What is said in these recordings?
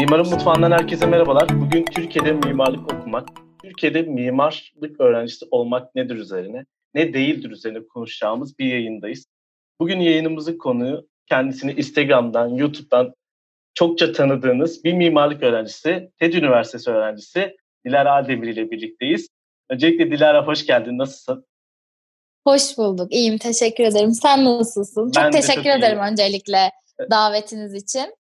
Mimarın Mutfağı'ndan herkese merhabalar. Bugün Türkiye'de mimarlık okumak, Türkiye'de mimarlık öğrencisi olmak nedir üzerine, ne değildir üzerine konuşacağımız bir yayındayız. Bugün yayınımızın konuğu kendisini Instagram'dan, YouTube'dan çokça tanıdığınız bir mimarlık öğrencisi, TED Üniversitesi öğrencisi Dilara Ademir ile birlikteyiz. Öncelikle Dilara hoş geldin. Nasılsın? Hoş bulduk. İyiyim. Teşekkür ederim. Sen nasılsın? Çok teşekkür çok ederim iyiyim. öncelikle davetiniz için.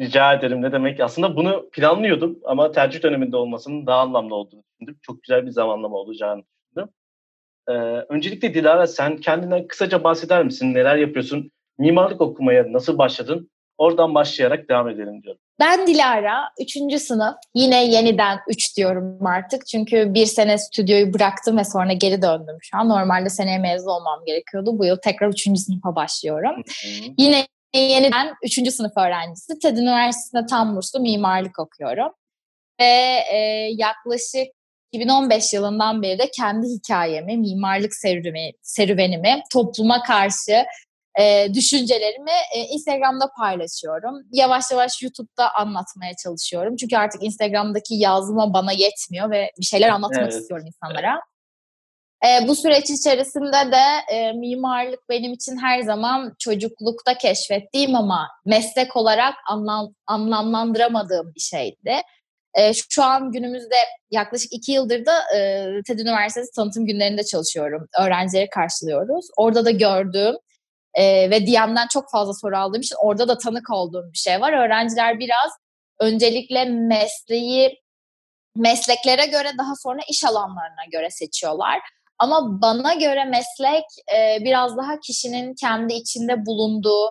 Rica ederim ne demek. Aslında bunu planlıyordum ama tercih döneminde olmasının daha anlamlı olduğunu düşündüm. Çok güzel bir zamanlama olacağını düşündüm. Ee, öncelikle Dilara sen kendinden kısaca bahseder misin? Neler yapıyorsun? Mimarlık okumaya nasıl başladın? Oradan başlayarak devam edelim diyorum. Ben Dilara, 3. sınıf. Yine yeniden 3 diyorum artık. Çünkü bir sene stüdyoyu bıraktım ve sonra geri döndüm şu an. Normalde seneye mezun olmam gerekiyordu. Bu yıl tekrar 3. sınıfa başlıyorum. Hı-hı. Yine yeniden 3. sınıf öğrencisi. TED Üniversitesi'nde tam burslu mimarlık okuyorum. Ve e, yaklaşık 2015 yılından beri de kendi hikayemi, mimarlık serüveni, serüvenimi, topluma karşı e, düşüncelerimi e, Instagram'da paylaşıyorum. Yavaş yavaş YouTube'da anlatmaya çalışıyorum. Çünkü artık Instagram'daki yazma bana yetmiyor ve bir şeyler anlatmak Evet. istiyorum insanlara. E, bu süreç içerisinde de e, mimarlık benim için her zaman çocuklukta keşfettiğim ama meslek olarak anlam, anlamlandıramadığım bir şeydi. E, şu an günümüzde yaklaşık iki yıldır da e, TED Üniversitesi tanıtım günlerinde çalışıyorum. Öğrencileri karşılıyoruz. Orada da gördüğüm e, ve DM'den çok fazla soru aldığım için orada da tanık olduğum bir şey var. Öğrenciler biraz öncelikle mesleği mesleklere göre daha sonra iş alanlarına göre seçiyorlar. Ama bana göre meslek e, biraz daha kişinin kendi içinde bulunduğu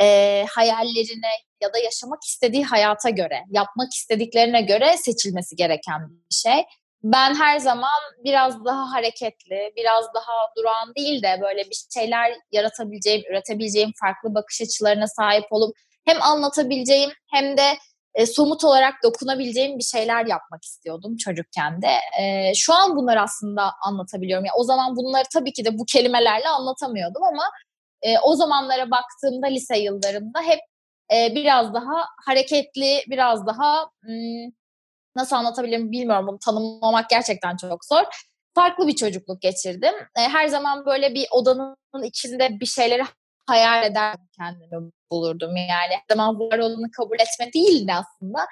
e, hayallerine ya da yaşamak istediği hayata göre, yapmak istediklerine göre seçilmesi gereken bir şey. Ben her zaman biraz daha hareketli, biraz daha durağan değil de böyle bir şeyler yaratabileceğim, üretebileceğim farklı bakış açılarına sahip olup hem anlatabileceğim hem de e, somut olarak dokunabileceğim bir şeyler yapmak istiyordum çocukken de. E, şu an bunları aslında anlatabiliyorum. Yani o zaman bunları tabii ki de bu kelimelerle anlatamıyordum ama e, o zamanlara baktığımda lise yıllarında hep e, biraz daha hareketli, biraz daha hmm, nasıl anlatabilirim bilmiyorum. Bunu tanımlamak gerçekten çok zor. Farklı bir çocukluk geçirdim. E, her zaman böyle bir odanın içinde bir şeyleri hayal eder kendimi bulurdum. Yani her zaman var olanı kabul etme değildi aslında.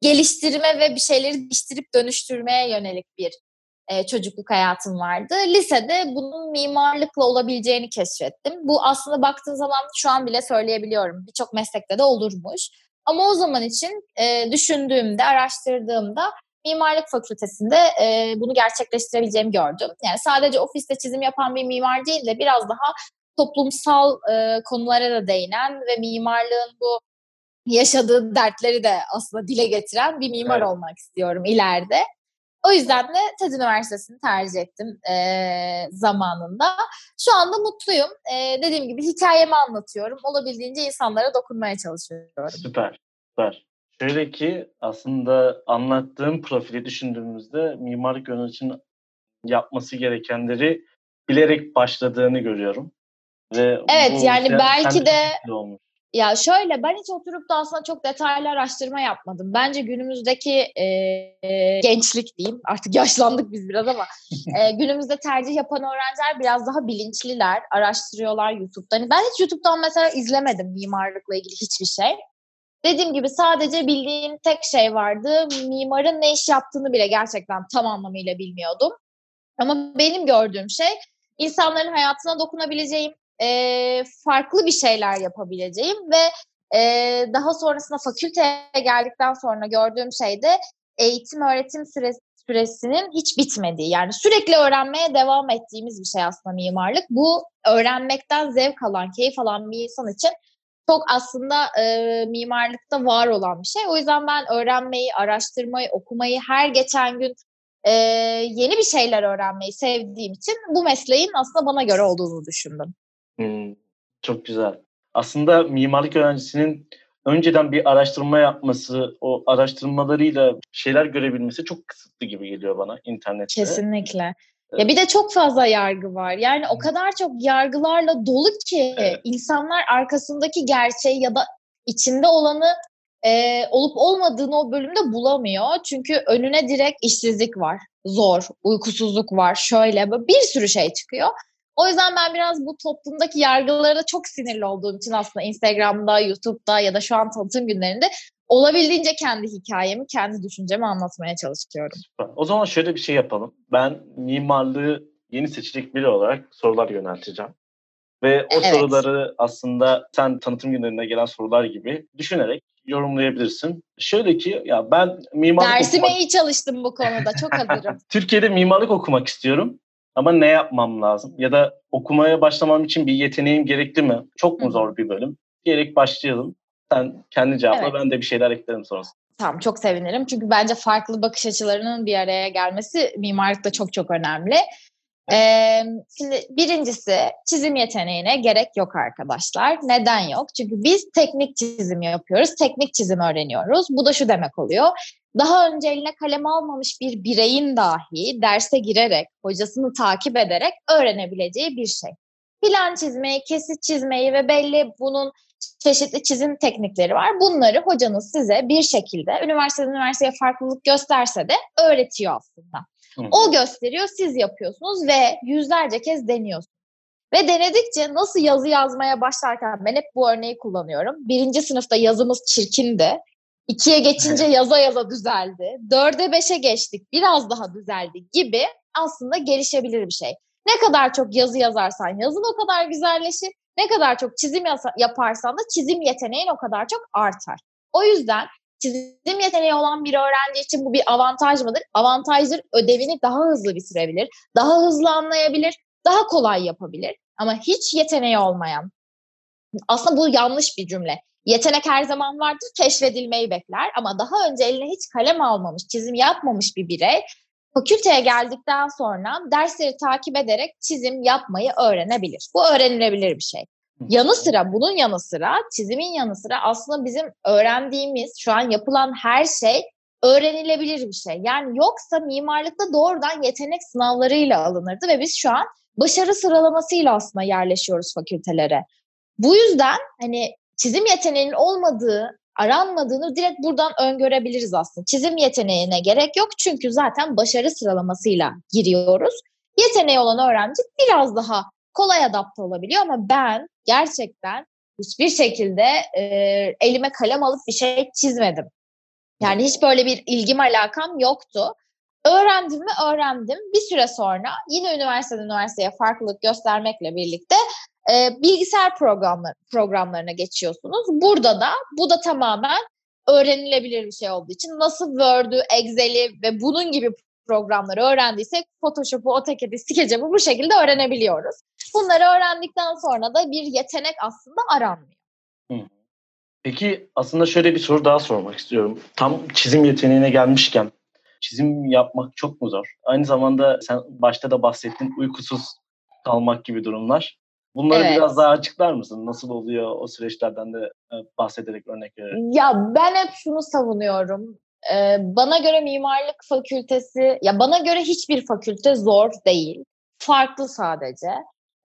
Geliştirme ve bir şeyleri değiştirip dönüştürmeye yönelik bir e, çocukluk hayatım vardı. Lisede bunun mimarlıkla olabileceğini keşfettim. Bu aslında baktığın zaman şu an bile söyleyebiliyorum. Birçok meslekte de olurmuş. Ama o zaman için e, düşündüğümde, araştırdığımda mimarlık fakültesinde e, bunu gerçekleştirebileceğimi gördüm. Yani sadece ofiste çizim yapan bir mimar değil de biraz daha toplumsal e, konulara da değinen ve mimarlığın bu yaşadığı dertleri de aslında dile getiren bir mimar Evet. olmak istiyorum ileride. O yüzden de TED Üniversitesi'ni tercih ettim e, zamanında. Şu anda mutluyum. E, dediğim gibi hikayemi anlatıyorum. Olabildiğince insanlara dokunmaya çalışıyorum. Süper, süper. Şöyle ki aslında anlattığım profili düşündüğümüzde mimarlık öğrencisinin yapması gerekenleri bilerek başladığını görüyorum. Ve Evet, yani belki de- olmuş. Ya şöyle ben hiç oturup da aslında çok detaylı araştırma yapmadım. Bence günümüzdeki e, gençlik diyeyim artık yaşlandık biz biraz ama e, günümüzde tercih yapan öğrenciler biraz daha bilinçliler, araştırıyorlar YouTube'da. Hani ben hiç YouTube'dan mesela izlemedim mimarlıkla ilgili hiçbir şey. Dediğim gibi sadece bildiğim tek şey vardı. Mimarın ne iş yaptığını bile gerçekten tam anlamıyla bilmiyordum. Ama benim gördüğüm şey insanların hayatına dokunabileceğim, e, farklı bir şeyler yapabileceğim ve e, daha sonrasında fakülteye geldikten sonra gördüğüm şey de eğitim öğretim süresi, süresinin hiç bitmediği. Yani sürekli öğrenmeye devam ettiğimiz bir şey aslında mimarlık. Bu öğrenmekten zevk alan, keyif alan bir insan için çok aslında e, mimarlıkta var olan bir şey. O yüzden ben öğrenmeyi, araştırmayı, okumayı her geçen gün e, yeni bir şeyler öğrenmeyi sevdiğim için bu mesleğin aslında bana göre olduğunu düşündüm. Hmm, çok güzel. Aslında mimarlık öğrencisinin önceden bir araştırma yapması, o araştırmalarıyla şeyler görebilmesi çok kısıtlı gibi geliyor bana internette. Kesinlikle. Ya bir de çok fazla yargı var. Yani o kadar çok yargılarla dolu ki Evet. insanlar arkasındaki gerçeği ya da içinde olanı e, olup olmadığını o bölümde bulamıyor. Çünkü önüne direkt işsizlik var, zor, uykusuzluk var, şöyle böyle bir sürü şey çıkıyor. O yüzden ben biraz bu toplumdaki yargılara da çok sinirli olduğum için aslında Instagram'da, YouTube'da ya da şu an tanıtım günlerinde olabildiğince kendi hikayemi, kendi düşüncemi anlatmaya çalışıyorum. O zaman şöyle bir şey yapalım. Ben mimarlığı yeni seçecek biri olarak sorular yönelteceğim. Ve o evet. soruları aslında sen tanıtım günlerinde gelen sorular gibi düşünerek yorumlayabilirsin. Şöyle ki ya ben mimarlık Dersime okumak... iyi çalıştım bu konuda. Çok hazırım. Türkiye'de mimarlık okumak istiyorum. Ama ne yapmam lazım? Ya da okumaya başlamam için bir yeteneğim gerekli mi? Çok mu zor bir bölüm? Diyerek başlayalım. Sen kendi cevapla evet. ben de bir şeyler eklerim sonrasında. Tamam çok sevinirim. Çünkü bence farklı bakış açılarının bir araya gelmesi mimarlıkta çok çok önemli. Ee, şimdi birincisi çizim yeteneğine gerek yok arkadaşlar. Neden yok? Çünkü biz teknik çizim yapıyoruz, teknik çizim öğreniyoruz. Bu da şu demek oluyor. Daha önce eline kalem almamış bir bireyin dahi derse girerek, hocasını takip ederek öğrenebileceği bir şey. Plan çizmeyi, kesit çizmeyi ve belli bunun çeşitli çizim teknikleri var. Bunları hocanız size bir şekilde üniversiteden üniversiteye farklılık gösterse de öğretiyor aslında. Hı. O gösteriyor, siz yapıyorsunuz ve yüzlerce kez deniyorsunuz. Ve denedikçe nasıl yazı yazmaya başlarken ben hep bu örneği kullanıyorum. Birinci sınıfta yazımız çirkindi. İkiye geçince yaza yaza düzeldi. Dörde beşe geçtik biraz daha düzeldi gibi aslında gelişebilir bir şey. Ne kadar çok yazı yazarsan yazın o kadar güzelleşir. Ne kadar çok çizim yaparsan da çizim yeteneğin o kadar çok artar. O yüzden çizim yeteneği olan bir öğrenci için bu bir avantaj mıdır? Avantajdır. Ödevini daha hızlı bitirebilir, daha hızlı anlayabilir, daha kolay yapabilir. Ama hiç yeteneği olmayan, aslında bu yanlış bir cümle. Yetenek her zaman vardır, keşfedilmeyi bekler ama daha önce eline hiç kalem almamış, çizim yapmamış bir birey fakülteye geldikten sonra dersleri takip ederek çizim yapmayı öğrenebilir. Bu öğrenilebilir bir şey. Yanı sıra bunun yanı sıra çizimin yanı sıra aslında bizim öğrendiğimiz şu an yapılan her şey öğrenilebilir bir şey. Yani yoksa mimarlıkta doğrudan yetenek sınavlarıyla alınırdı ve biz şu an başarı sıralamasıyla aslında yerleşiyoruz fakültelere. Bu yüzden hani çizim yeteneğinin olmadığı, aranmadığını direkt buradan öngörebiliriz aslında. Çizim yeteneğine gerek yok çünkü zaten başarı sıralamasıyla giriyoruz. Yeteneği olan öğrenci biraz daha kolay adapte olabiliyor ama ben gerçekten hiçbir şekilde e, elime kalem alıp bir şey çizmedim. Yani hiç böyle bir ilgim alakam yoktu. Öğrendim mi öğrendim. Bir süre sonra yine üniversiteden üniversiteye farklılık göstermekle birlikte e, bilgisayar programlar, programlarına geçiyorsunuz. Burada da bu da tamamen öğrenilebilir bir şey olduğu için nasıl Word'ü, Excel'i ve bunun gibi programları öğrendiysek Photoshop'u, AutoCAD'i, Sketchup'u bu şekilde öğrenebiliyoruz. Bunları öğrendikten sonra da bir yetenek aslında aranmıyor. Peki aslında şöyle bir soru daha sormak istiyorum. Tam çizim yeteneğine gelmişken çizim yapmak çok mu zor? Aynı zamanda sen başta da bahsettin uykusuz kalmak gibi durumlar. Bunları evet. biraz daha açıklar mısın? Nasıl oluyor o süreçlerden de e, bahsederek örnek vererek. Ya ben hep şunu savunuyorum. Ee, bana göre mimarlık fakültesi, ya bana göre hiçbir fakülte zor değil. Farklı sadece.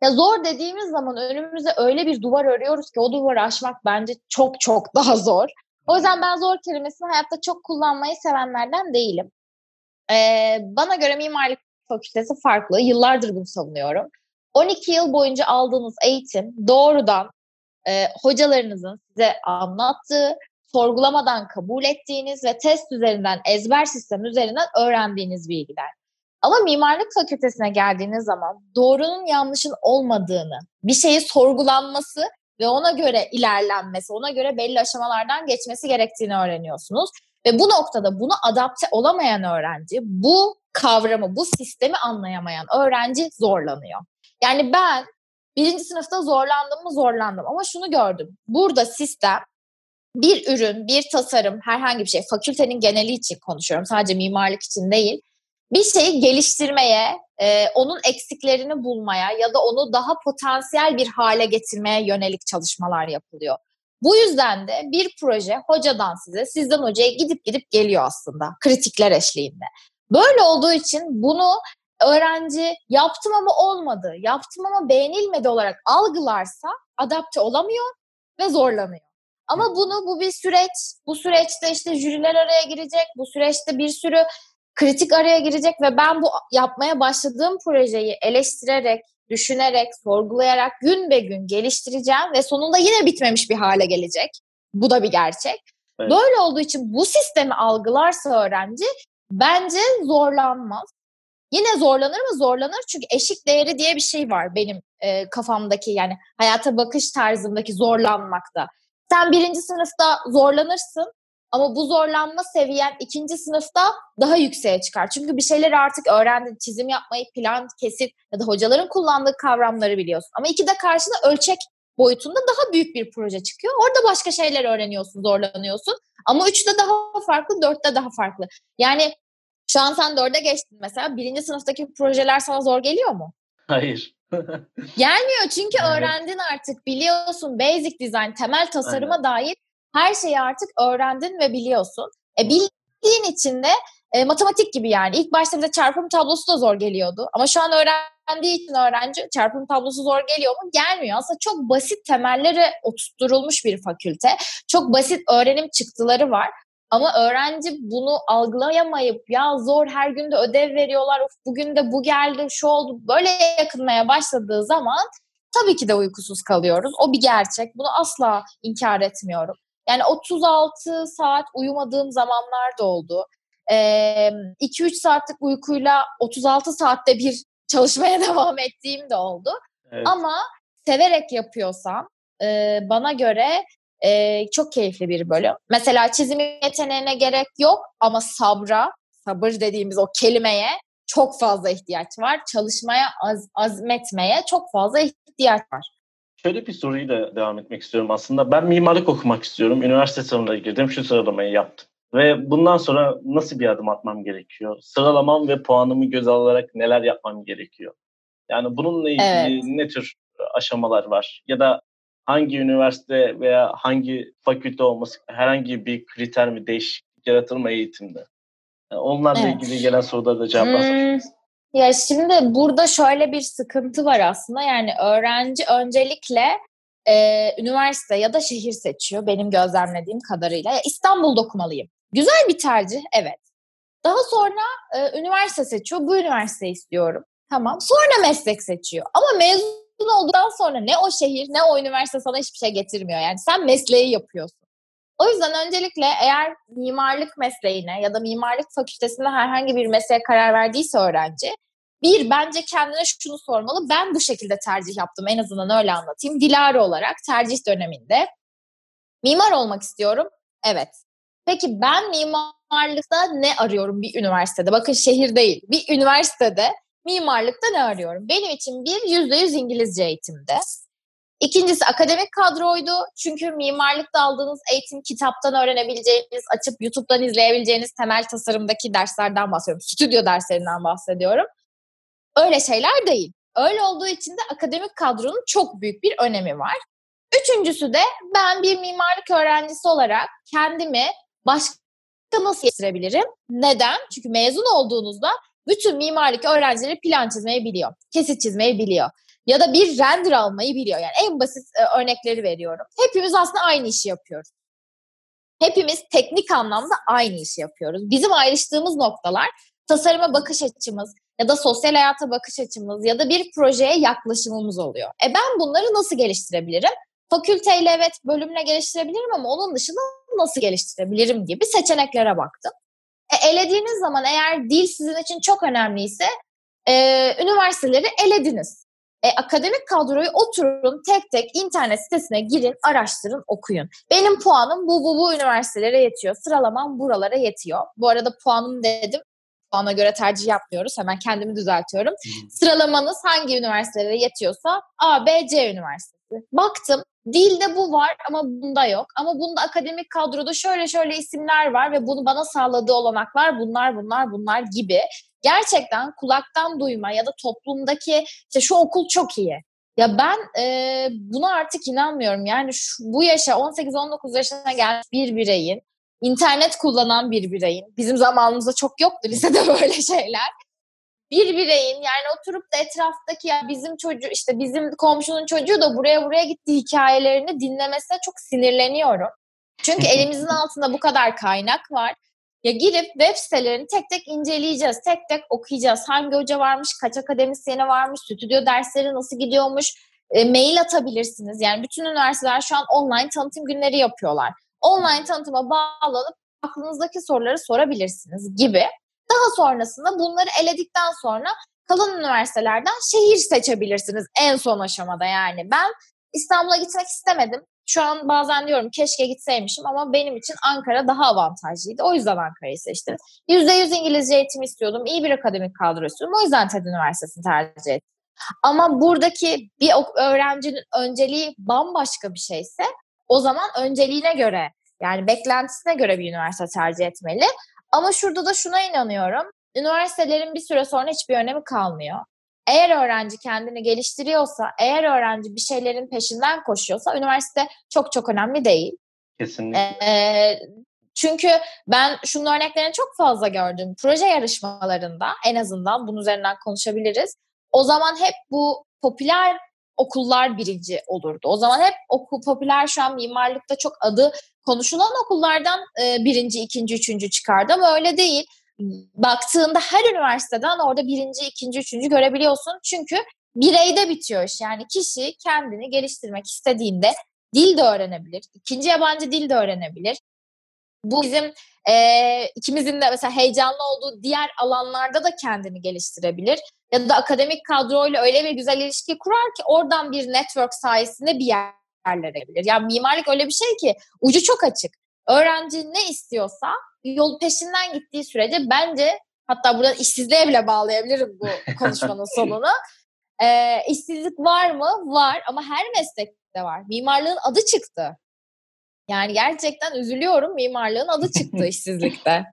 Ya zor dediğimiz zaman önümüze öyle bir duvar örüyoruz ki o duvarı aşmak bence çok çok daha zor. O yüzden ben zor kelimesini hayatta çok kullanmayı sevenlerden değilim. Ee, bana göre mimarlık fakültesi farklı. Yıllardır bunu savunuyorum. 12 yıl boyunca aldığınız eğitim doğrudan e, hocalarınızın size anlattığı, sorgulamadan kabul ettiğiniz ve test üzerinden, ezber sistem üzerinden öğrendiğiniz bilgiler. Ama mimarlık fakültesine geldiğiniz zaman doğrunun yanlışın olmadığını, bir şeyi sorgulanması ve ona göre ilerlenmesi, ona göre belli aşamalardan geçmesi gerektiğini öğreniyorsunuz. Ve bu noktada bunu adapte olamayan öğrenci, bu kavramı, bu sistemi anlayamayan öğrenci zorlanıyor. Yani ben birinci sınıfta zorlandım mı zorlandım ama şunu gördüm. Burada sistem bir ürün, bir tasarım, herhangi bir şey, fakültenin geneli için konuşuyorum sadece mimarlık için değil. Bir şeyi geliştirmeye, e, onun eksiklerini bulmaya ya da onu daha potansiyel bir hale getirmeye yönelik çalışmalar yapılıyor. Bu yüzden de bir proje hocadan size, sizden hocaya gidip gidip geliyor aslında kritikler eşliğinde. Böyle olduğu için bunu öğrenci yaptım ama olmadı, yaptım ama beğenilmedi olarak algılarsa adapte olamıyor ve zorlanıyor. Ama bunu bu bir süreç. Bu süreçte işte jüriler araya girecek. Bu süreçte bir sürü kritik araya girecek ve ben bu yapmaya başladığım projeyi eleştirerek, düşünerek, sorgulayarak gün be gün geliştireceğim ve sonunda yine bitmemiş bir hale gelecek. Bu da bir gerçek. Evet. Böyle olduğu için bu sistemi algılarsa öğrenci bence zorlanmaz. Yine zorlanır mı? Zorlanır çünkü eşik değeri diye bir şey var benim e, kafamdaki yani hayata bakış tarzımdaki zorlanmakta. Sen birinci sınıfta zorlanırsın ama bu zorlanma seviyen ikinci sınıfta daha yükseğe çıkar. Çünkü bir şeyleri artık öğrendin. Çizim yapmayı, plan, kesit ya da hocaların kullandığı kavramları biliyorsun. Ama iki de karşında ölçek boyutunda daha büyük bir proje çıkıyor. Orada başka şeyler öğreniyorsun, zorlanıyorsun. Ama üçte daha farklı, dörtte daha farklı. Yani şu an sen dörde geçtin mesela. Birinci sınıftaki projeler sana zor geliyor mu? Hayır. Gelmiyor çünkü evet. öğrendin artık biliyorsun basic design temel tasarıma Aynen. dair her şeyi artık öğrendin ve biliyorsun. E bildiğin için de e, matematik gibi yani. İlk başta bize çarpım tablosu da zor geliyordu. Ama şu an öğrendiği için öğrenci çarpım tablosu zor geliyor mu? Gelmiyor. Aslında çok basit temelleri oturtulmuş bir fakülte. Çok basit öğrenim çıktıları var. Ama öğrenci bunu algılayamayıp ya zor her gün de ödev veriyorlar. Of bugün de bu geldi, şu oldu. Böyle yakınmaya başladığı zaman tabii ki de uykusuz kalıyoruz. O bir gerçek. Bunu asla inkar etmiyorum. Yani 36 saat uyumadığım zamanlar da oldu. 2-3 saatlik uykuyla 36 saatte bir çalışmaya devam ettiğim de oldu. Evet. Ama severek yapıyorsam bana göre e, çok keyifli bir bölüm. Mesela çizim yeteneğine gerek yok ama sabra, sabır dediğimiz o kelimeye çok fazla ihtiyaç var. Çalışmaya, az, azmetmeye çok fazla ihtiyaç var. Şöyle bir soruyla devam etmek istiyorum aslında. Ben mimarlık okumak istiyorum. Üniversite sınavına girdim. Şu sıralamayı yaptım. Ve bundan sonra nasıl bir adım atmam gerekiyor? Sıralamam ve puanımı göz alarak neler yapmam gerekiyor? Yani bununla ilgili evet. ne tür aşamalar var? Ya da hangi üniversite veya hangi fakülte olması herhangi bir kriter mi değişiklik yaratır mı eğitimde? Yani onlarla evet. ilgili gelen sorulara da cevap hmm. Ya şimdi burada şöyle bir sıkıntı var aslında. Yani öğrenci öncelikle e, üniversite ya da şehir seçiyor benim gözlemlediğim kadarıyla. Ya İstanbul'da okumalıyım. Güzel bir tercih, evet. Daha sonra e, üniversite seçiyor. Bu üniversiteyi istiyorum. Tamam. Sonra meslek seçiyor. Ama mezun olduktan sonra ne o şehir ne o üniversite sana hiçbir şey getirmiyor. Yani sen mesleği yapıyorsun. O yüzden öncelikle eğer mimarlık mesleğine ya da mimarlık fakültesinde herhangi bir mesleğe karar verdiyse öğrenci bir, bence kendine şunu sormalı. Ben bu şekilde tercih yaptım. En azından öyle anlatayım. Dilara olarak tercih döneminde mimar olmak istiyorum. Evet. Peki ben mimarlıkta ne arıyorum bir üniversitede? Bakın şehir değil. Bir üniversitede mimarlıkta ne arıyorum? Benim için bir yüzde yüz İngilizce eğitimde. İkincisi akademik kadroydu. Çünkü mimarlıkta aldığınız eğitim kitaptan öğrenebileceğiniz, açıp YouTube'dan izleyebileceğiniz temel tasarımdaki derslerden bahsediyorum. Stüdyo derslerinden bahsediyorum. Öyle şeyler değil. Öyle olduğu için de akademik kadronun çok büyük bir önemi var. Üçüncüsü de ben bir mimarlık öğrencisi olarak kendimi başka nasıl yetiştirebilirim? Neden? Çünkü mezun olduğunuzda bütün mimarlık öğrencileri plan çizmeyi biliyor. Kesit çizmeyi biliyor. Ya da bir render almayı biliyor. Yani en basit e, örnekleri veriyorum. Hepimiz aslında aynı işi yapıyoruz. Hepimiz teknik anlamda aynı işi yapıyoruz. Bizim ayrıştığımız noktalar tasarıma bakış açımız, ya da sosyal hayata bakış açımız ya da bir projeye yaklaşımımız oluyor. E ben bunları nasıl geliştirebilirim? Fakülteyle evet bölümle geliştirebilirim ama onun dışında nasıl geliştirebilirim gibi seçeneklere baktım. Elediğiniz zaman eğer dil sizin için çok önemliyse e, üniversiteleri elediniz. E, akademik kadroyu oturun tek tek internet sitesine girin, araştırın, okuyun. Benim puanım bu bu bu üniversitelere yetiyor. Sıralamam buralara yetiyor. Bu arada puanım dedim ona göre tercih yapmıyoruz. Hemen kendimi düzeltiyorum. Sıralamanız hangi üniversitelere yetiyorsa A, B, C üniversitesi. Baktım dilde bu var ama bunda yok. Ama bunda akademik kadroda şöyle şöyle isimler var ve bunu bana sağladığı olanaklar bunlar bunlar bunlar gibi. Gerçekten kulaktan duyma ya da toplumdaki işte şu okul çok iyi. Ya ben e, buna artık inanmıyorum. Yani şu, bu yaşa 18-19 yaşına gelmiş bir bireyin internet kullanan bir bireyin, bizim zamanımızda çok yoktu lisede böyle şeyler. Bir bireyin yani oturup da etraftaki ya bizim çocuğu işte bizim komşunun çocuğu da buraya buraya gitti hikayelerini dinlemesine çok sinirleniyorum. Çünkü elimizin altında bu kadar kaynak var. Ya girip web sitelerini tek tek inceleyeceğiz. Tek tek okuyacağız. Hangi hoca varmış, kaç akademisyeni varmış, stüdyo dersleri nasıl gidiyormuş. E, mail atabilirsiniz. Yani bütün üniversiteler şu an online tanıtım günleri yapıyorlar. Online tanıtıma bağlanıp aklınızdaki soruları sorabilirsiniz gibi. Daha sonrasında bunları eledikten sonra kalan üniversitelerden şehir seçebilirsiniz en son aşamada yani. Ben İstanbul'a gitmek istemedim. Şu an bazen diyorum keşke gitseymişim ama benim için Ankara daha avantajlıydı. O yüzden Ankara'yı seçtim. %100 İngilizce eğitim istiyordum. İyi bir akademik kadro istiyordum. O yüzden TED Üniversitesi'ni tercih ettim. Ama buradaki bir öğrencinin önceliği bambaşka bir şeyse o zaman önceliğine göre yani beklentisine göre bir üniversite tercih etmeli. Ama şurada da şuna inanıyorum. Üniversitelerin bir süre sonra hiçbir önemi kalmıyor. Eğer öğrenci kendini geliştiriyorsa, eğer öğrenci bir şeylerin peşinden koşuyorsa üniversite çok çok önemli değil. Kesinlikle. Ee, çünkü ben şunun örneklerini çok fazla gördüm. Proje yarışmalarında en azından bunun üzerinden konuşabiliriz. O zaman hep bu popüler okullar birinci olurdu. O zaman hep okul popüler şu an mimarlıkta çok adı konuşulan okullardan e, birinci, ikinci, üçüncü çıkardı ama öyle değil. Baktığında her üniversiteden orada birinci, ikinci, üçüncü görebiliyorsun. Çünkü bireyde bitiyor iş. Yani kişi kendini geliştirmek istediğinde dil de öğrenebilir. ikinci yabancı dil de öğrenebilir. Bu bizim e, ikimizin de mesela heyecanlı olduğu diğer alanlarda da kendini geliştirebilir. Ya da akademik kadroyla öyle bir güzel ilişki kurar ki oradan bir network sayesinde bir yerlere gelir. Yani mimarlık öyle bir şey ki ucu çok açık. Öğrenci ne istiyorsa yol peşinden gittiği sürece bence hatta buradan işsizliğe bile bağlayabilirim bu konuşmanın sonunu. Ee, işsizlik var mı? Var ama her meslekte var. Mimarlığın adı çıktı. Yani gerçekten üzülüyorum mimarlığın adı çıktı işsizlikte.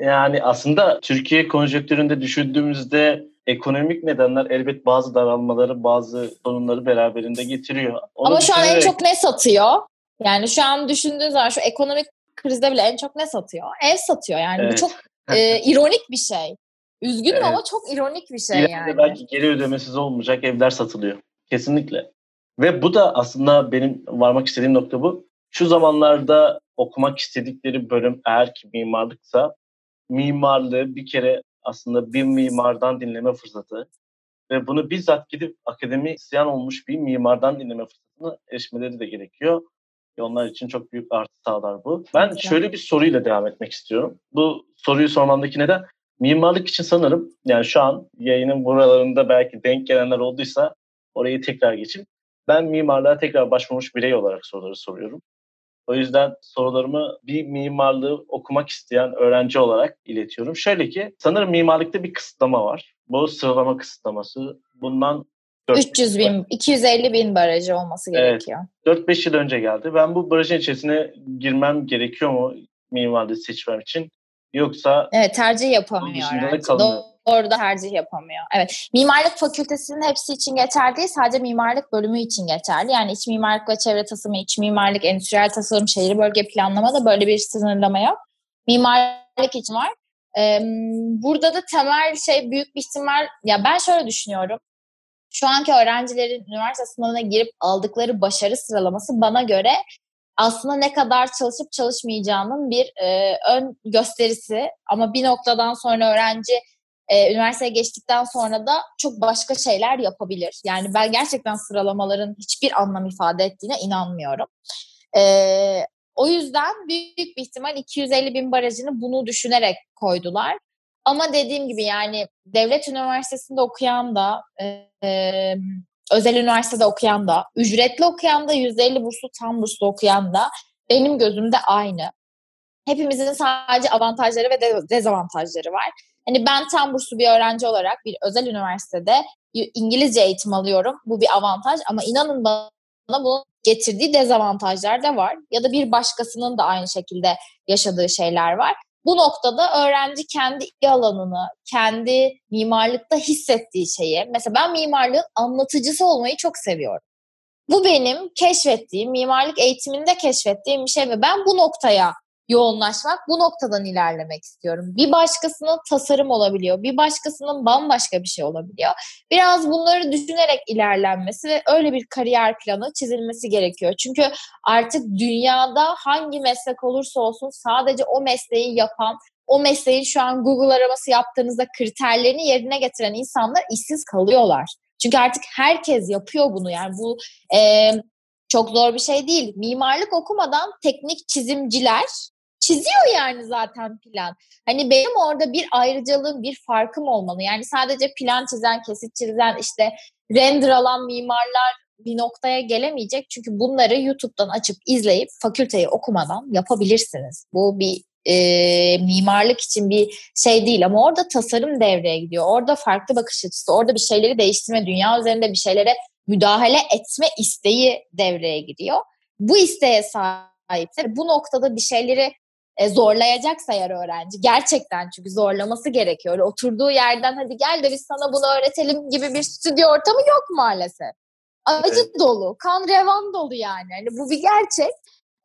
Yani aslında Türkiye konjonktüründe düşündüğümüzde ekonomik nedenler elbet bazı daralmaları, bazı sorunları beraberinde getiriyor. Onu Ama şu an en çok ne satıyor? Yani şu an düşündüğün zaman şu ekonomik krizde bile en çok ne satıyor? Ev satıyor yani. Evet. Bu çok e, ironik bir şey. Üzgünüm evet. ama çok ironik bir şey İleride yani. Belki geri ödemesiz olmayacak evler satılıyor. Kesinlikle. Ve bu da aslında benim varmak istediğim nokta bu. Şu zamanlarda okumak istedikleri bölüm eğer ki mimarlıksa mimarlığı bir kere aslında bir mimardan dinleme fırsatı ve bunu bizzat gidip akademisyen olmuş bir mimardan dinleme fırsatına erişmeleri de gerekiyor. Ve onlar için çok büyük artı sağlar bu. Ben şöyle bir soruyla devam etmek istiyorum. Bu soruyu sormamdaki neden? Mimarlık için sanırım yani şu an yayının buralarında belki denk gelenler olduysa orayı tekrar geçin. Ben mimarlığa tekrar başvurmuş birey olarak soruları soruyorum. O yüzden sorularımı bir mimarlığı okumak isteyen öğrenci olarak iletiyorum. Şöyle ki sanırım mimarlıkta bir kısıtlama var. Bu sıralama kısıtlaması. Bundan 300 bin, 250 bin barajı olması gerekiyor. Evet, 4-5 yıl önce geldi. Ben bu barajın içerisine girmem gerekiyor mu mimarlığı seçmem için? Yoksa Evet tercih yapamıyor öğrenci. Doğru da tercih yapamıyor. Evet. Mimarlık fakültesinin hepsi için geçerli değil. Sadece mimarlık bölümü için geçerli. Yani iç mimarlık ve çevre tasarımı, iç mimarlık, endüstriyel tasarım, şehir bölge planlama da böyle bir sınırlama yok. Mimarlık için var. Ee, burada da temel şey büyük bir ihtimal ya ben şöyle düşünüyorum. Şu anki öğrencilerin üniversite sınavına girip aldıkları başarı sıralaması bana göre aslında ne kadar çalışıp çalışmayacağının bir e, ön gösterisi ama bir noktadan sonra öğrenci e, üniversiteye geçtikten sonra da çok başka şeyler yapabilir. Yani ben gerçekten sıralamaların hiçbir anlam ifade ettiğine inanmıyorum. E, o yüzden büyük bir ihtimal 250 bin barajını bunu düşünerek koydular. Ama dediğim gibi yani devlet üniversitesinde okuyan da e, özel üniversitede okuyan da ücretli okuyan da %50 burslu tam burslu okuyan da benim gözümde aynı. Hepimizin sadece avantajları ve dezavantajları var. Hani ben tam burslu bir öğrenci olarak bir özel üniversitede İngilizce eğitim alıyorum. Bu bir avantaj ama inanın bana bunun getirdiği dezavantajlar da var. Ya da bir başkasının da aynı şekilde yaşadığı şeyler var. Bu noktada öğrenci kendi alanını, kendi mimarlıkta hissettiği şeyi, mesela ben mimarlığın anlatıcısı olmayı çok seviyorum. Bu benim keşfettiğim, mimarlık eğitiminde keşfettiğim bir şey ve ben bu noktaya yoğunlaşmak bu noktadan ilerlemek istiyorum. Bir başkasının tasarım olabiliyor, bir başkasının bambaşka bir şey olabiliyor. Biraz bunları düşünerek ilerlenmesi ve öyle bir kariyer planı çizilmesi gerekiyor. Çünkü artık dünyada hangi meslek olursa olsun sadece o mesleği yapan, o mesleğin şu an Google araması yaptığınızda kriterlerini yerine getiren insanlar işsiz kalıyorlar. Çünkü artık herkes yapıyor bunu yani bu e, çok zor bir şey değil. Mimarlık okumadan teknik çizimciler çiziyor yani zaten plan. Hani benim orada bir ayrıcalığım, bir farkım olmalı. Yani sadece plan çizen, kesit çizen, işte render alan mimarlar bir noktaya gelemeyecek. Çünkü bunları YouTube'dan açıp izleyip fakülteyi okumadan yapabilirsiniz. Bu bir e, mimarlık için bir şey değil ama orada tasarım devreye gidiyor. Orada farklı bakış açısı, orada bir şeyleri değiştirme, dünya üzerinde bir şeylere müdahale etme isteği devreye giriyor. Bu isteğe sahipse bu noktada bir şeyleri e, zorlayacaksa eğer öğrenci gerçekten çünkü zorlaması gerekiyor. Oturduğu yerden hadi gel de biz sana bunu öğretelim gibi bir stüdyo ortamı yok maalesef. Acı evet. dolu, kan revan dolu yani. yani bu bir gerçek.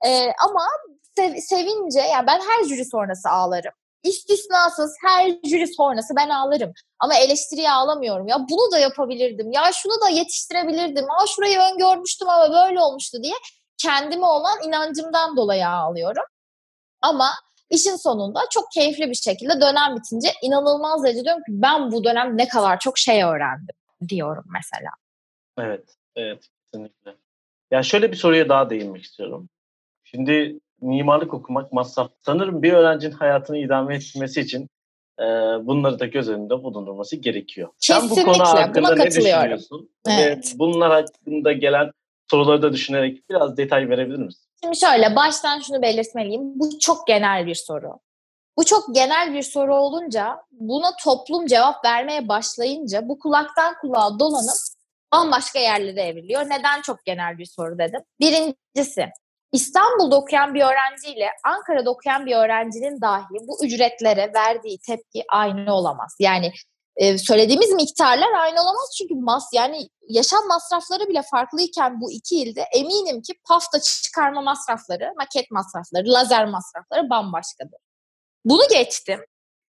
E, ama sev, sevince yani ben her jüri sonrası ağlarım. İstisnasız her jüri sonrası ben ağlarım. Ama eleştiriye ağlamıyorum. Ya bunu da yapabilirdim. Ya şunu da yetiştirebilirdim. Aa şurayı öngörmüştüm ama böyle olmuştu diye kendime olan inancımdan dolayı ağlıyorum. Ama işin sonunda çok keyifli bir şekilde dönem bitince inanılmaz derece diyorum ki ben bu dönem ne kadar çok şey öğrendim diyorum mesela. Evet, evet kesinlikle. Yani şöyle bir soruya daha değinmek istiyorum. Şimdi mimarlık okumak masraf. Sanırım bir öğrencinin hayatını idame etmesi için e, bunları da göz önünde bulundurması gerekiyor. Kesinlikle. Sen bu konu hakkında ne düşünüyorsun? Evet. Ve bunlar hakkında gelen soruları da düşünerek biraz detay verebilir misin? Şimdi şöyle baştan şunu belirtmeliyim. Bu çok genel bir soru. Bu çok genel bir soru olunca buna toplum cevap vermeye başlayınca bu kulaktan kulağa dolanıp bambaşka yerlere evriliyor. Neden çok genel bir soru dedim? Birincisi İstanbul'da okuyan bir öğrenciyle Ankara'da okuyan bir öğrencinin dahi bu ücretlere verdiği tepki aynı olamaz. Yani söylediğimiz miktarlar aynı olamaz çünkü mas yani yaşam masrafları bile farklıyken bu iki ilde eminim ki pafta çıkarma masrafları, maket masrafları, lazer masrafları bambaşkadır. Bunu geçtim.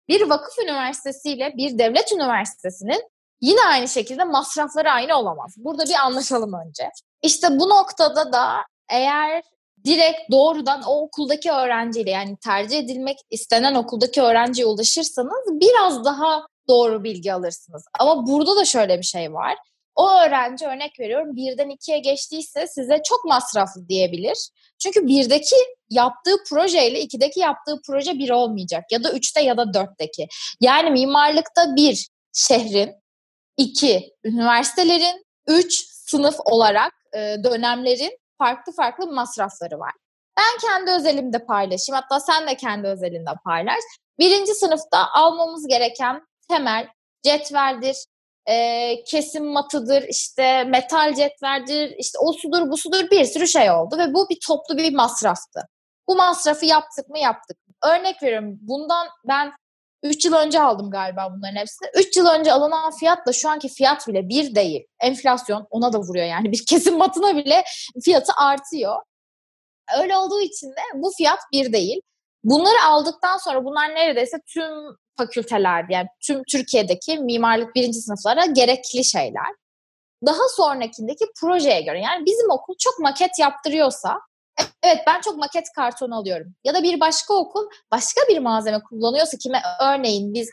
Bir vakıf üniversitesiyle bir devlet üniversitesinin yine aynı şekilde masrafları aynı olamaz. Burada bir anlaşalım önce. İşte bu noktada da eğer direkt doğrudan o okuldaki öğrenciyle yani tercih edilmek istenen okuldaki öğrenciye ulaşırsanız biraz daha doğru bilgi alırsınız. Ama burada da şöyle bir şey var. O öğrenci örnek veriyorum birden ikiye geçtiyse size çok masraflı diyebilir. Çünkü birdeki yaptığı projeyle ikideki yaptığı proje bir olmayacak. Ya da üçte ya da dörtteki. Yani mimarlıkta bir şehrin, iki üniversitelerin, üç sınıf olarak e, dönemlerin farklı farklı masrafları var. Ben kendi özelimde paylaşayım. Hatta sen de kendi özelinde paylaş. Birinci sınıfta almamız gereken temel cetveldir, e, kesim matıdır, işte metal cetveldir, işte o sudur bu sudur bir sürü şey oldu ve bu bir toplu bir masraftı. Bu masrafı yaptık mı yaptık. Örnek veriyorum bundan ben 3 yıl önce aldım galiba bunların hepsini. 3 yıl önce alınan fiyatla şu anki fiyat bile bir değil. Enflasyon ona da vuruyor yani. Bir kesim matına bile fiyatı artıyor. Öyle olduğu için de bu fiyat bir değil. Bunları aldıktan sonra bunlar neredeyse tüm fakültelerde yani tüm Türkiye'deki mimarlık birinci sınıflara gerekli şeyler. Daha sonrakindeki projeye göre yani bizim okul çok maket yaptırıyorsa evet ben çok maket karton alıyorum. Ya da bir başka okul başka bir malzeme kullanıyorsa kime örneğin biz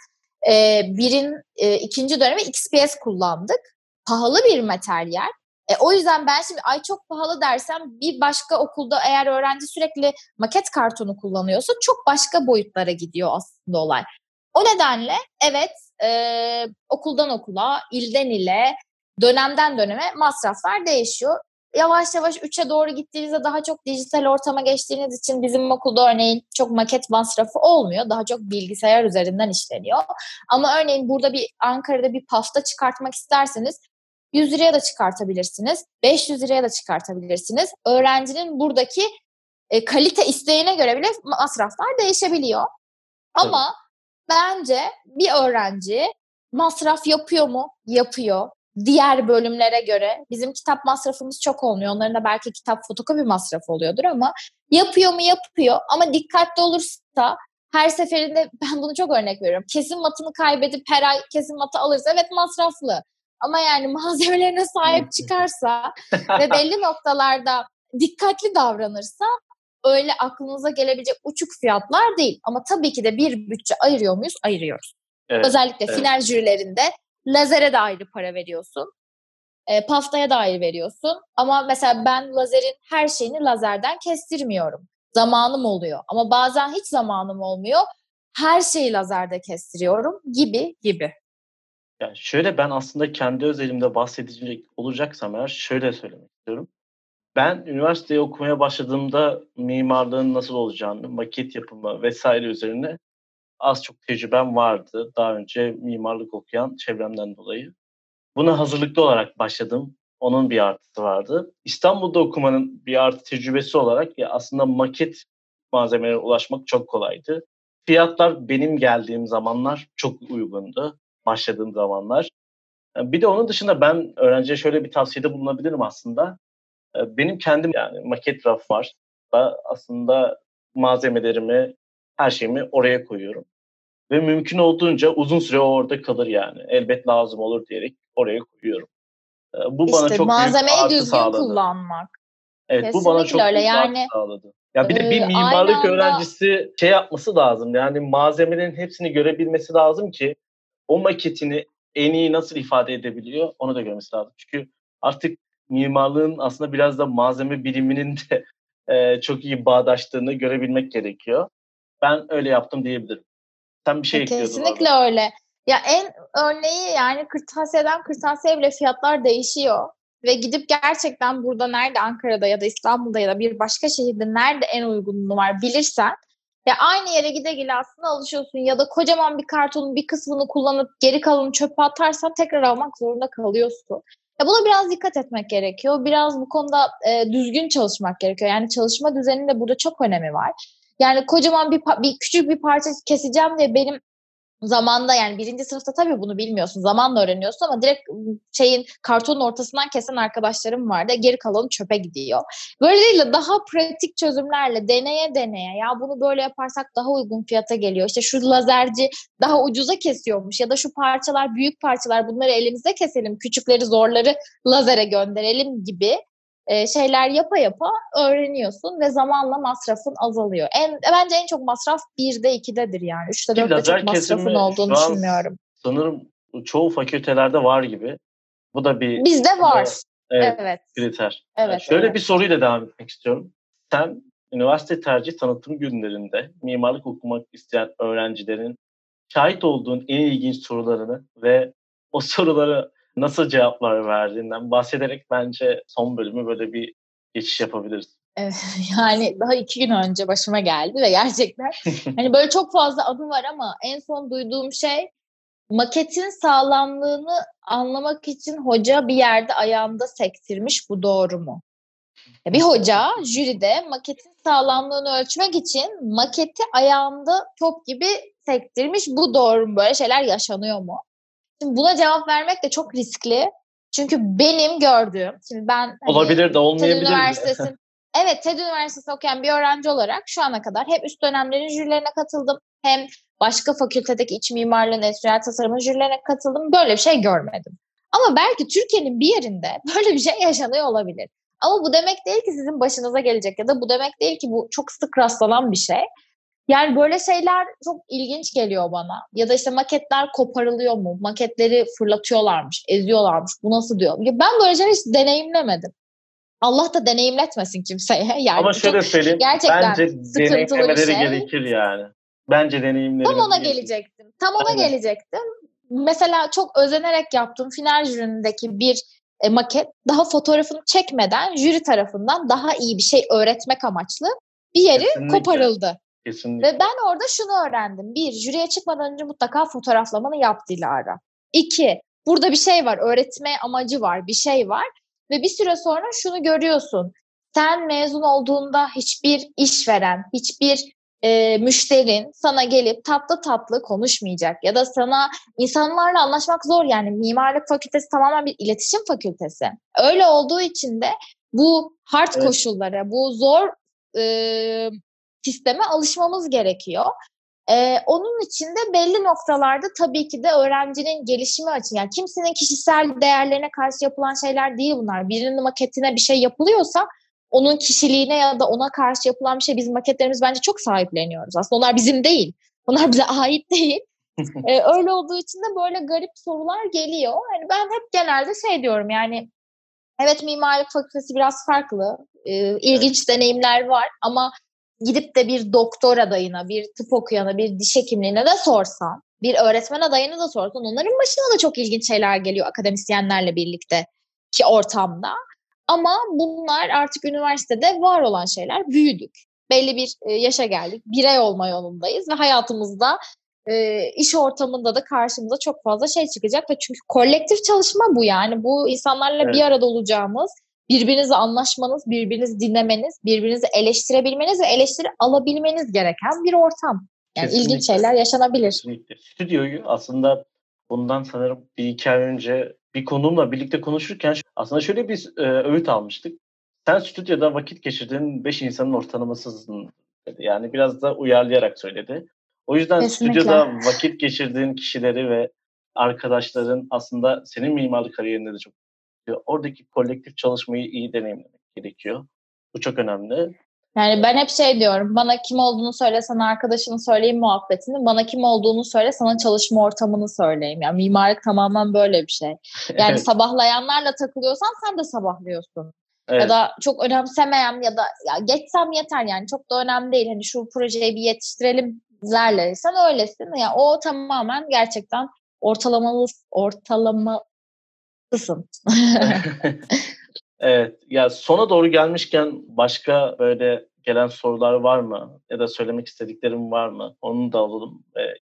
e, birin e, ikinci dönemi XPS kullandık. Pahalı bir materyal. E, o yüzden ben şimdi ay çok pahalı dersem bir başka okulda eğer öğrenci sürekli maket kartonu kullanıyorsa çok başka boyutlara gidiyor aslında olay. O nedenle evet e, okuldan okula, ilden ile, dönemden döneme masraflar değişiyor. Yavaş yavaş 3'e doğru gittiğinizde daha çok dijital ortama geçtiğiniz için bizim okulda örneğin çok maket masrafı olmuyor. Daha çok bilgisayar üzerinden işleniyor. Ama örneğin burada bir Ankara'da bir pasta çıkartmak isterseniz 100 liraya da çıkartabilirsiniz. 500 liraya da çıkartabilirsiniz. Öğrencinin buradaki e, kalite isteğine göre bile masraflar değişebiliyor. Ama evet. Bence bir öğrenci masraf yapıyor mu? Yapıyor. diğer bölümlere göre bizim kitap masrafımız çok olmuyor. Onların da belki kitap fotokopi masrafı oluyordur ama yapıyor mu yapıyor ama dikkatli olursa her seferinde ben bunu çok örnek veriyorum. Kesim matını kaybedip her ay kesim matı alırsa evet masraflı. Ama yani malzemelerine sahip çıkarsa ve belli noktalarda dikkatli davranırsa öyle aklınıza gelebilecek uçuk fiyatlar değil. Ama tabii ki de bir bütçe ayırıyor muyuz? Ayırıyoruz. Evet, Özellikle evet. final jürilerinde lazere de ayrı para veriyorsun. E, paftaya da ayrı veriyorsun. Ama mesela ben lazerin her şeyini lazerden kestirmiyorum. Zamanım oluyor. Ama bazen hiç zamanım olmuyor. Her şeyi lazerde kestiriyorum gibi gibi. Yani şöyle ben aslında kendi özelimde bahsedecek olacaksam eğer şöyle söylemek istiyorum. Ben üniversiteye okumaya başladığımda mimarlığın nasıl olacağını, maket yapımı vesaire üzerine az çok tecrübem vardı. Daha önce mimarlık okuyan çevremden dolayı. Buna hazırlıklı olarak başladım. Onun bir artısı vardı. İstanbul'da okumanın bir artı tecrübesi olarak ya aslında maket malzemelere ulaşmak çok kolaydı. Fiyatlar benim geldiğim zamanlar çok uygundu. Başladığım zamanlar. Bir de onun dışında ben öğrenciye şöyle bir tavsiyede bulunabilirim aslında. Benim kendim yani maket raf var. Aslında malzemelerimi, her şeyimi oraya koyuyorum. Ve mümkün olduğunca uzun süre orada kalır yani. Elbet lazım olur diyerek oraya koyuyorum. Bu işte bana çok malzemeyi büyük düzgün sağladı. kullanmak. Evet Kesinlikle bu bana çok öyle. yani, sağladı. Ya bir de bir mimarlık anda... öğrencisi şey yapması lazım. Yani malzemelerin hepsini görebilmesi lazım ki o maketini en iyi nasıl ifade edebiliyor onu da görmesi lazım. Çünkü artık mimarlığın aslında biraz da malzeme biliminin de e, çok iyi bağdaştığını görebilmek gerekiyor. Ben öyle yaptım diyebilirim. Sen bir şey ekliyordun. Kesinlikle orada. öyle. Ya en örneği yani kırtasiyeden kırtasiye bile fiyatlar değişiyor. Ve gidip gerçekten burada nerede Ankara'da ya da İstanbul'da ya da bir başka şehirde nerede en uygunluğu var bilirsen ya aynı yere gide gele aslında alışıyorsun ya da kocaman bir kartonun bir kısmını kullanıp geri kalanı çöpe atarsan tekrar almak zorunda kalıyorsun. Ya buna biraz dikkat etmek gerekiyor. Biraz bu konuda e, düzgün çalışmak gerekiyor. Yani çalışma düzeninin de burada çok önemi var. Yani kocaman bir, bir küçük bir parça keseceğim diye benim zamanda yani birinci sınıfta tabii bunu bilmiyorsun. Zamanla öğreniyorsun ama direkt şeyin kartonun ortasından kesen arkadaşlarım vardı. Geri kalanı çöpe gidiyor. Böyle değil de daha pratik çözümlerle deneye deneye ya bunu böyle yaparsak daha uygun fiyata geliyor. İşte şu lazerci daha ucuza kesiyormuş ya da şu parçalar büyük parçalar bunları elimizde keselim. Küçükleri zorları lazere gönderelim gibi e, şeyler yapa yapa öğreniyorsun ve zamanla masrafın azalıyor. En bence en çok masraf 1'de 2'dedir yani. 3'te 4'te çok masrafın olduğunu düşünmüyorum. Sanırım çoğu fakültelerde var gibi. Bu da bir Bizde var. Evet. evet. Kriter. Evet, yani şöyle evet. bir soruyla devam etmek istiyorum. Sen üniversite tercih tanıtım günlerinde mimarlık okumak isteyen öğrencilerin şahit olduğun en ilginç sorularını ve o soruları nasıl cevaplar verdiğinden bahsederek bence son bölümü böyle bir geçiş yapabiliriz. yani daha iki gün önce başıma geldi ve gerçekten hani böyle çok fazla adı var ama en son duyduğum şey maketin sağlamlığını anlamak için hoca bir yerde ayağında sektirmiş bu doğru mu? Bir hoca jüride maketin sağlamlığını ölçmek için maketi ayağında top gibi sektirmiş. Bu doğru mu? Böyle şeyler yaşanıyor mu? Şimdi buna cevap vermek de çok riskli. Çünkü benim gördüğüm, şimdi ben hani, olabilir de olmayabilir TED Üniversitesi, evet TED Üniversitesi okuyan bir öğrenci olarak şu ana kadar hep üst dönemlerin jürilerine katıldım. Hem başka fakültedeki iç mimarlığın, endüstriyel tasarımın jürilerine katıldım. Böyle bir şey görmedim. Ama belki Türkiye'nin bir yerinde böyle bir şey yaşanıyor olabilir. Ama bu demek değil ki sizin başınıza gelecek ya da bu demek değil ki bu çok sık rastlanan bir şey. Yani böyle şeyler çok ilginç geliyor bana. Ya da işte maketler koparılıyor mu? Maketleri fırlatıyorlarmış, eziyorlarmış. Bu nasıl diyor? Ben böyle şeyler hiç deneyimlemedim. Allah da deneyimletmesin kimseye. Yani Ama şöyle söyleyeyim. Gerçekten bence deneyimlemeleri şey. gerekir yani. Bence deneyimlemeleri Tam ona gelecektim. Tam ona Aynen. gelecektim. Mesela çok özenerek yaptığım final jürindeki bir e, maket daha fotoğrafını çekmeden jüri tarafından daha iyi bir şey öğretmek amaçlı bir yeri Kesinlikle. koparıldı. Kesinlikle. Ve ben orada şunu öğrendim. Bir, jüriye çıkmadan önce mutlaka fotoğraflamanı yap Dilara. İki, burada bir şey var. Öğretme amacı var. Bir şey var. Ve bir süre sonra şunu görüyorsun. Sen mezun olduğunda hiçbir işveren, hiçbir e, müşterin sana gelip tatlı tatlı konuşmayacak ya da sana insanlarla anlaşmak zor yani mimarlık fakültesi tamamen bir iletişim fakültesi. Öyle olduğu için de bu hard evet. koşullara, bu zor e, sisteme alışmamız gerekiyor. Ee, onun için de belli noktalarda tabii ki de öğrencinin gelişimi açın. Yani kimsenin kişisel değerlerine karşı yapılan şeyler değil bunlar. Birinin maketine bir şey yapılıyorsa onun kişiliğine ya da ona karşı yapılan bir şey bizim maketlerimiz bence çok sahipleniyoruz. Aslında onlar bizim değil. Onlar bize ait değil. ee, öyle olduğu için de böyle garip sorular geliyor. Yani ben hep genelde şey diyorum yani evet mimarlık fakültesi biraz farklı. Ee, ilginç evet. deneyimler var ama gidip de bir doktor adayına, bir tıp okuyana, bir diş hekimliğine de sorsan, bir öğretmen adayına da sorsan onların başına da çok ilginç şeyler geliyor akademisyenlerle birlikte ki ortamda. Ama bunlar artık üniversitede var olan şeyler. Büyüdük. Belli bir e, yaşa geldik. Birey olma yolundayız ve hayatımızda e, iş ortamında da karşımıza çok fazla şey çıkacak ve çünkü kolektif çalışma bu yani. Bu insanlarla evet. bir arada olacağımız, birbirinizi anlaşmanız, birbirinizi dinlemeniz, birbirinizi eleştirebilmeniz ve eleştiri alabilmeniz gereken bir ortam. Yani Kesinlikle. ilginç şeyler yaşanabilir. Kesinlikle. Stüdyoyu aslında bundan sanırım bir iki ay önce bir konuğumla birlikte konuşurken aslında şöyle bir e, öğüt almıştık. Sen stüdyoda vakit geçirdiğin beş insanın ortalamasısın dedi. Yani biraz da uyarlayarak söyledi. O yüzden Kesinlikle. stüdyoda vakit geçirdiğin kişileri ve arkadaşların aslında senin mimarlık kariyerinde de çok oradaki kolektif çalışmayı iyi deneyimlemek gerekiyor. Bu çok önemli. Yani ben hep şey diyorum, bana kim olduğunu söyle, sana arkadaşını söyleyeyim muhabbetini, bana kim olduğunu söyle, sana çalışma ortamını söyleyeyim. Yani mimarlık tamamen böyle bir şey. Yani evet. sabahlayanlarla takılıyorsan sen de sabahlıyorsun. Evet. Ya da çok önemsemeyen ya da ya geçsem yeter yani çok da önemli değil. Hani şu projeyi bir yetiştirelim zerle. Sen öylesin. Yani o tamamen gerçekten ortalamalı ortalamalısın. Evet. Ya sona doğru gelmişken başka böyle gelen sorular var mı? Ya da söylemek istediklerim var mı? Onu da alalım ve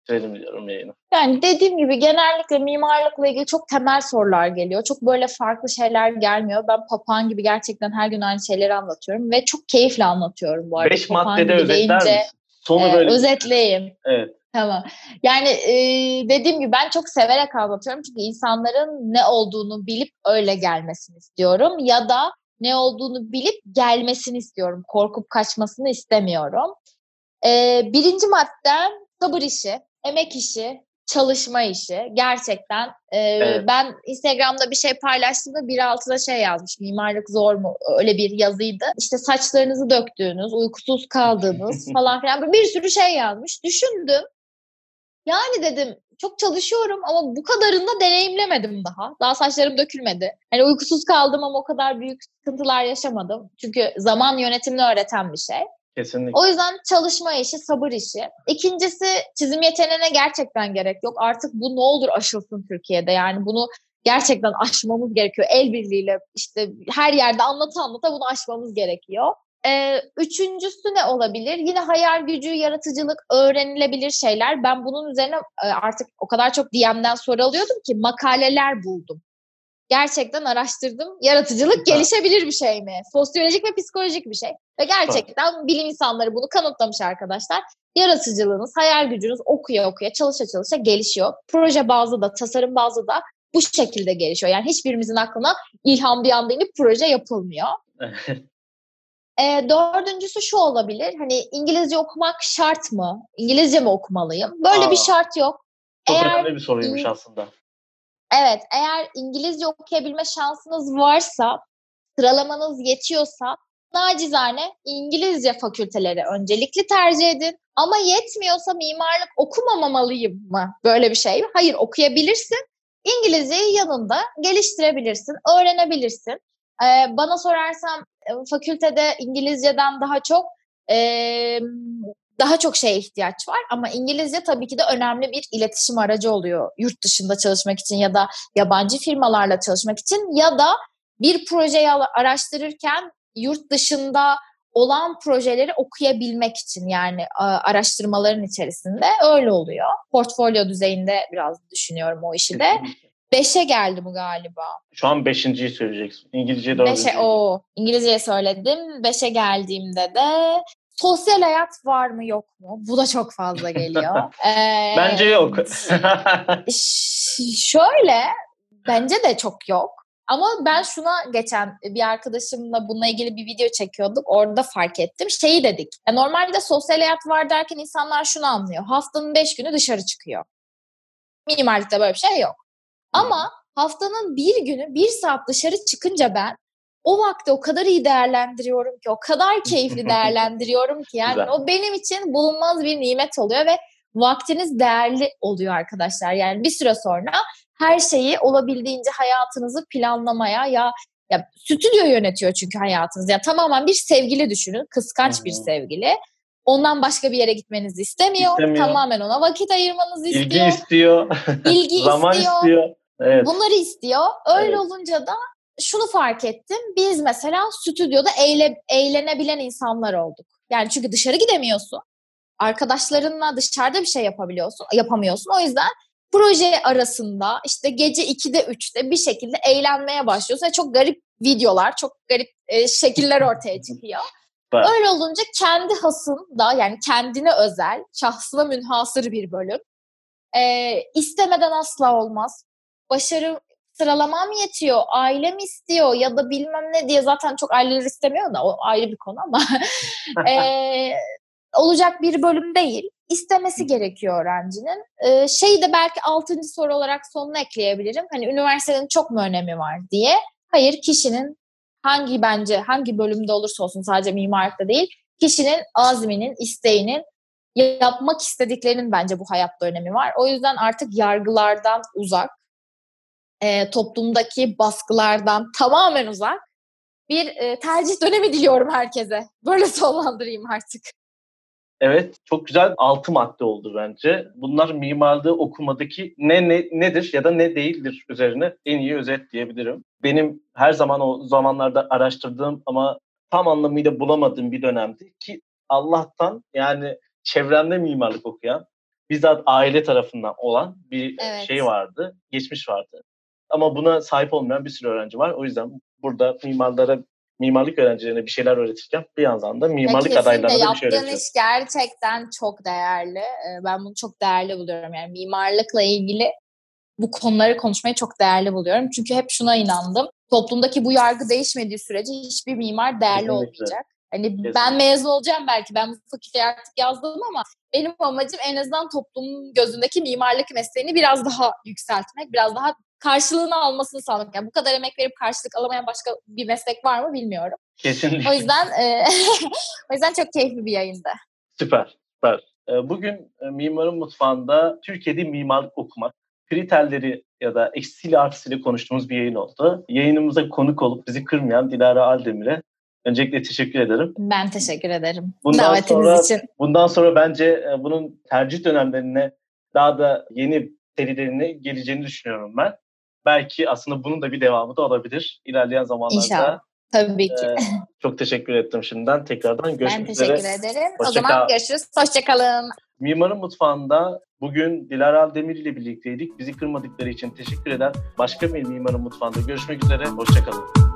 bitirelim diyorum yayını. Yani dediğim gibi genellikle mimarlıkla ilgili çok temel sorular geliyor. Çok böyle farklı şeyler gelmiyor. Ben papağan gibi gerçekten her gün aynı şeyleri anlatıyorum ve çok keyifle anlatıyorum bu arada. Beş maddede özetler misin? Sonu e, böyle. Özetleyeyim. Evet. Tamam. Yani e, dediğim gibi ben çok severek anlatıyorum çünkü insanların ne olduğunu bilip öyle gelmesini istiyorum ya da ne olduğunu bilip gelmesini istiyorum. Korkup kaçmasını istemiyorum. E, birinci maddem sabır işi, emek işi, çalışma işi. Gerçekten e, evet. ben Instagram'da bir şey paylaştığımda bir altına şey yazmış. Mimarlık zor mu? Öyle bir yazıydı. İşte saçlarınızı döktüğünüz, uykusuz kaldığınız falan filan bir sürü şey yazmış. Düşündüm. Yani dedim çok çalışıyorum ama bu kadarını da deneyimlemedim daha. Daha saçlarım dökülmedi. Hani uykusuz kaldım ama o kadar büyük sıkıntılar yaşamadım. Çünkü zaman yönetimini öğreten bir şey. Kesinlikle. O yüzden çalışma işi, sabır işi. İkincisi çizim yeteneğine gerçekten gerek yok. Artık bu ne olur aşılsın Türkiye'de. Yani bunu gerçekten aşmamız gerekiyor. El birliğiyle işte her yerde anlata anlata bunu aşmamız gerekiyor. Ee, üçüncüsü ne olabilir? Yine hayal gücü, yaratıcılık, öğrenilebilir şeyler. Ben bunun üzerine e, artık o kadar çok DM'den soru alıyordum ki makaleler buldum. Gerçekten araştırdım. Yaratıcılık gelişebilir bir şey mi? Sosyolojik ve psikolojik bir şey. Ve gerçekten bilim insanları bunu kanıtlamış arkadaşlar. Yaratıcılığınız, hayal gücünüz okuya okuya, çalışa çalışa gelişiyor. Proje bazlı da, tasarım bazlı da bu şekilde gelişiyor. Yani hiçbirimizin aklına ilham bir anda inip proje yapılmıyor. E, dördüncüsü şu olabilir. Hani İngilizce okumak şart mı? İngilizce mi okumalıyım? Böyle Aa, bir şart yok. Çok eğer, önemli bir soruymuş aslında. Evet, eğer İngilizce okuyabilme şansınız varsa, sıralamanız yetiyorsa nacizane İngilizce fakülteleri öncelikli tercih edin. Ama yetmiyorsa mimarlık okumamamalıyım mı? Böyle bir şey. Hayır, okuyabilirsin. İngilizceyi yanında geliştirebilirsin, öğrenebilirsin. Ee, bana sorarsam fakültede İngilizceden daha çok e, daha çok şeye ihtiyaç var ama İngilizce tabii ki de önemli bir iletişim aracı oluyor yurt dışında çalışmak için ya da yabancı firmalarla çalışmak için ya da bir projeyi araştırırken yurt dışında olan projeleri okuyabilmek için yani araştırmaların içerisinde öyle oluyor. Portfolyo düzeyinde biraz düşünüyorum o işi de. Beşe geldi bu galiba. Şu an beşinciyi söyleyeceksin. İngilizce dördüncü. Beşe, o İngilizceye söyledim. Beşe geldiğimde de sosyal hayat var mı yok mu? Bu da çok fazla geliyor. ee, bence yok. şöyle bence de çok yok. Ama ben şuna geçen bir arkadaşımla bununla ilgili bir video çekiyorduk. Orada fark ettim. Şeyi dedik. Ya normalde sosyal hayat var derken insanlar şunu anlıyor. Haftanın beş günü dışarı çıkıyor. Minimallikte böyle bir şey yok. Ama haftanın bir günü bir saat dışarı çıkınca ben o vakti o kadar iyi değerlendiriyorum ki, o kadar keyifli değerlendiriyorum ki yani Güzel. o benim için bulunmaz bir nimet oluyor ve vaktiniz değerli oluyor arkadaşlar. Yani bir süre sonra her şeyi olabildiğince hayatınızı planlamaya ya ya stüdyo yönetiyor çünkü hayatınız. Ya tamamen bir sevgili düşünün, kıskanç hmm. bir sevgili. Ondan başka bir yere gitmenizi istemiyor. istemiyor. Tamamen ona vakit ayırmanızı istiyor. İlgi istiyor. İlgi Zaman istiyor. istiyor. Evet. Bunları istiyor. Öyle evet. olunca da şunu fark ettim. Biz mesela stüdyoda eğle, eğlenebilen insanlar olduk. Yani çünkü dışarı gidemiyorsun. Arkadaşlarınla dışarıda bir şey yapabiliyorsun, yapamıyorsun. O yüzden proje arasında işte gece 2'de 3'te bir şekilde eğlenmeye başlıyorsun. Ve çok garip videolar, çok garip e, şekiller ortaya çıkıyor. Öyle olunca kendi hasında yani kendine özel, şahsına münhasır bir bölüm. E, istemeden asla olmaz. Başarı sıralamam yetiyor, ailem istiyor ya da bilmem ne diye zaten çok aileler istemiyor da o ayrı bir konu ama e, olacak bir bölüm değil. İstemesi gerekiyor öğrencinin. E, şey de belki altıncı soru olarak sonuna ekleyebilirim. Hani üniversitenin çok mu önemi var diye. Hayır kişinin hangi bence hangi bölümde olursa olsun sadece mimarlıkta değil kişinin azminin, isteğinin yapmak istediklerinin bence bu hayatta önemi var. O yüzden artık yargılardan uzak, e, toplumdaki baskılardan tamamen uzak bir e, tercih dönemi diliyorum herkese. Böyle sonlandırayım artık. Evet, çok güzel altı madde oldu bence. Bunlar mimarlığı okumadaki ne, ne nedir ya da ne değildir üzerine en iyi özet diyebilirim. Benim her zaman o zamanlarda araştırdığım ama tam anlamıyla bulamadığım bir dönemdi ki Allah'tan yani çevremde mimarlık okuyan bizzat aile tarafından olan bir evet. şey vardı, geçmiş vardı. Ama buna sahip olmayan bir sürü öğrenci var. O yüzden burada mimarlara mimarlık öğrencilerine bir şeyler öğretirken bir yandan da mimarlık ya adaylarına da bir şey öğretiyoruz. Yaptığın iş gerçekten çok değerli. Ee, ben bunu çok değerli buluyorum. Yani mimarlıkla ilgili bu konuları konuşmayı çok değerli buluyorum. Çünkü hep şuna inandım. Toplumdaki bu yargı değişmediği sürece hiçbir mimar değerli Kesinlikle. olmayacak. Hani Kesinlikle. ben mezun olacağım belki. Ben bu fakülteye artık yazdım ama benim amacım en azından toplumun gözündeki mimarlık mesleğini biraz daha yükseltmek, biraz daha karşılığını almasını sağlamak. Yani bu kadar emek verip karşılık alamayan başka bir meslek var mı bilmiyorum. Kesinlikle. O yüzden e, o yüzden çok keyifli bir yayında. Süper, süper. E, bugün e, Mimarın Mutfağı'nda Türkiye'de mimarlık okumak kriterleri ya da eksiyle artısıyla konuştuğumuz bir yayın oldu. Yayınımıza konuk olup bizi kırmayan Dilara Aldemir'e öncelikle teşekkür ederim. Ben teşekkür ederim bundan davetiniz sonra, için. Bundan sonra bence bunun tercih dönemlerine daha da yeni serilerine geleceğini düşünüyorum ben belki aslında bunun da bir devamı da olabilir ilerleyen zamanlarda. İnşallah. Tabii ki. Ee, çok teşekkür ettim şimdiden. Tekrardan görüşmek üzere. Ben teşekkür üzere. ederim. Hoşça o zaman kal. görüşürüz. Hoşçakalın. Mimarın Mutfağı'nda bugün Dilara Demir ile birlikteydik. Bizi kırmadıkları için teşekkür eder. Başka bir Mimarın Mutfağı'nda görüşmek üzere. Hoşçakalın.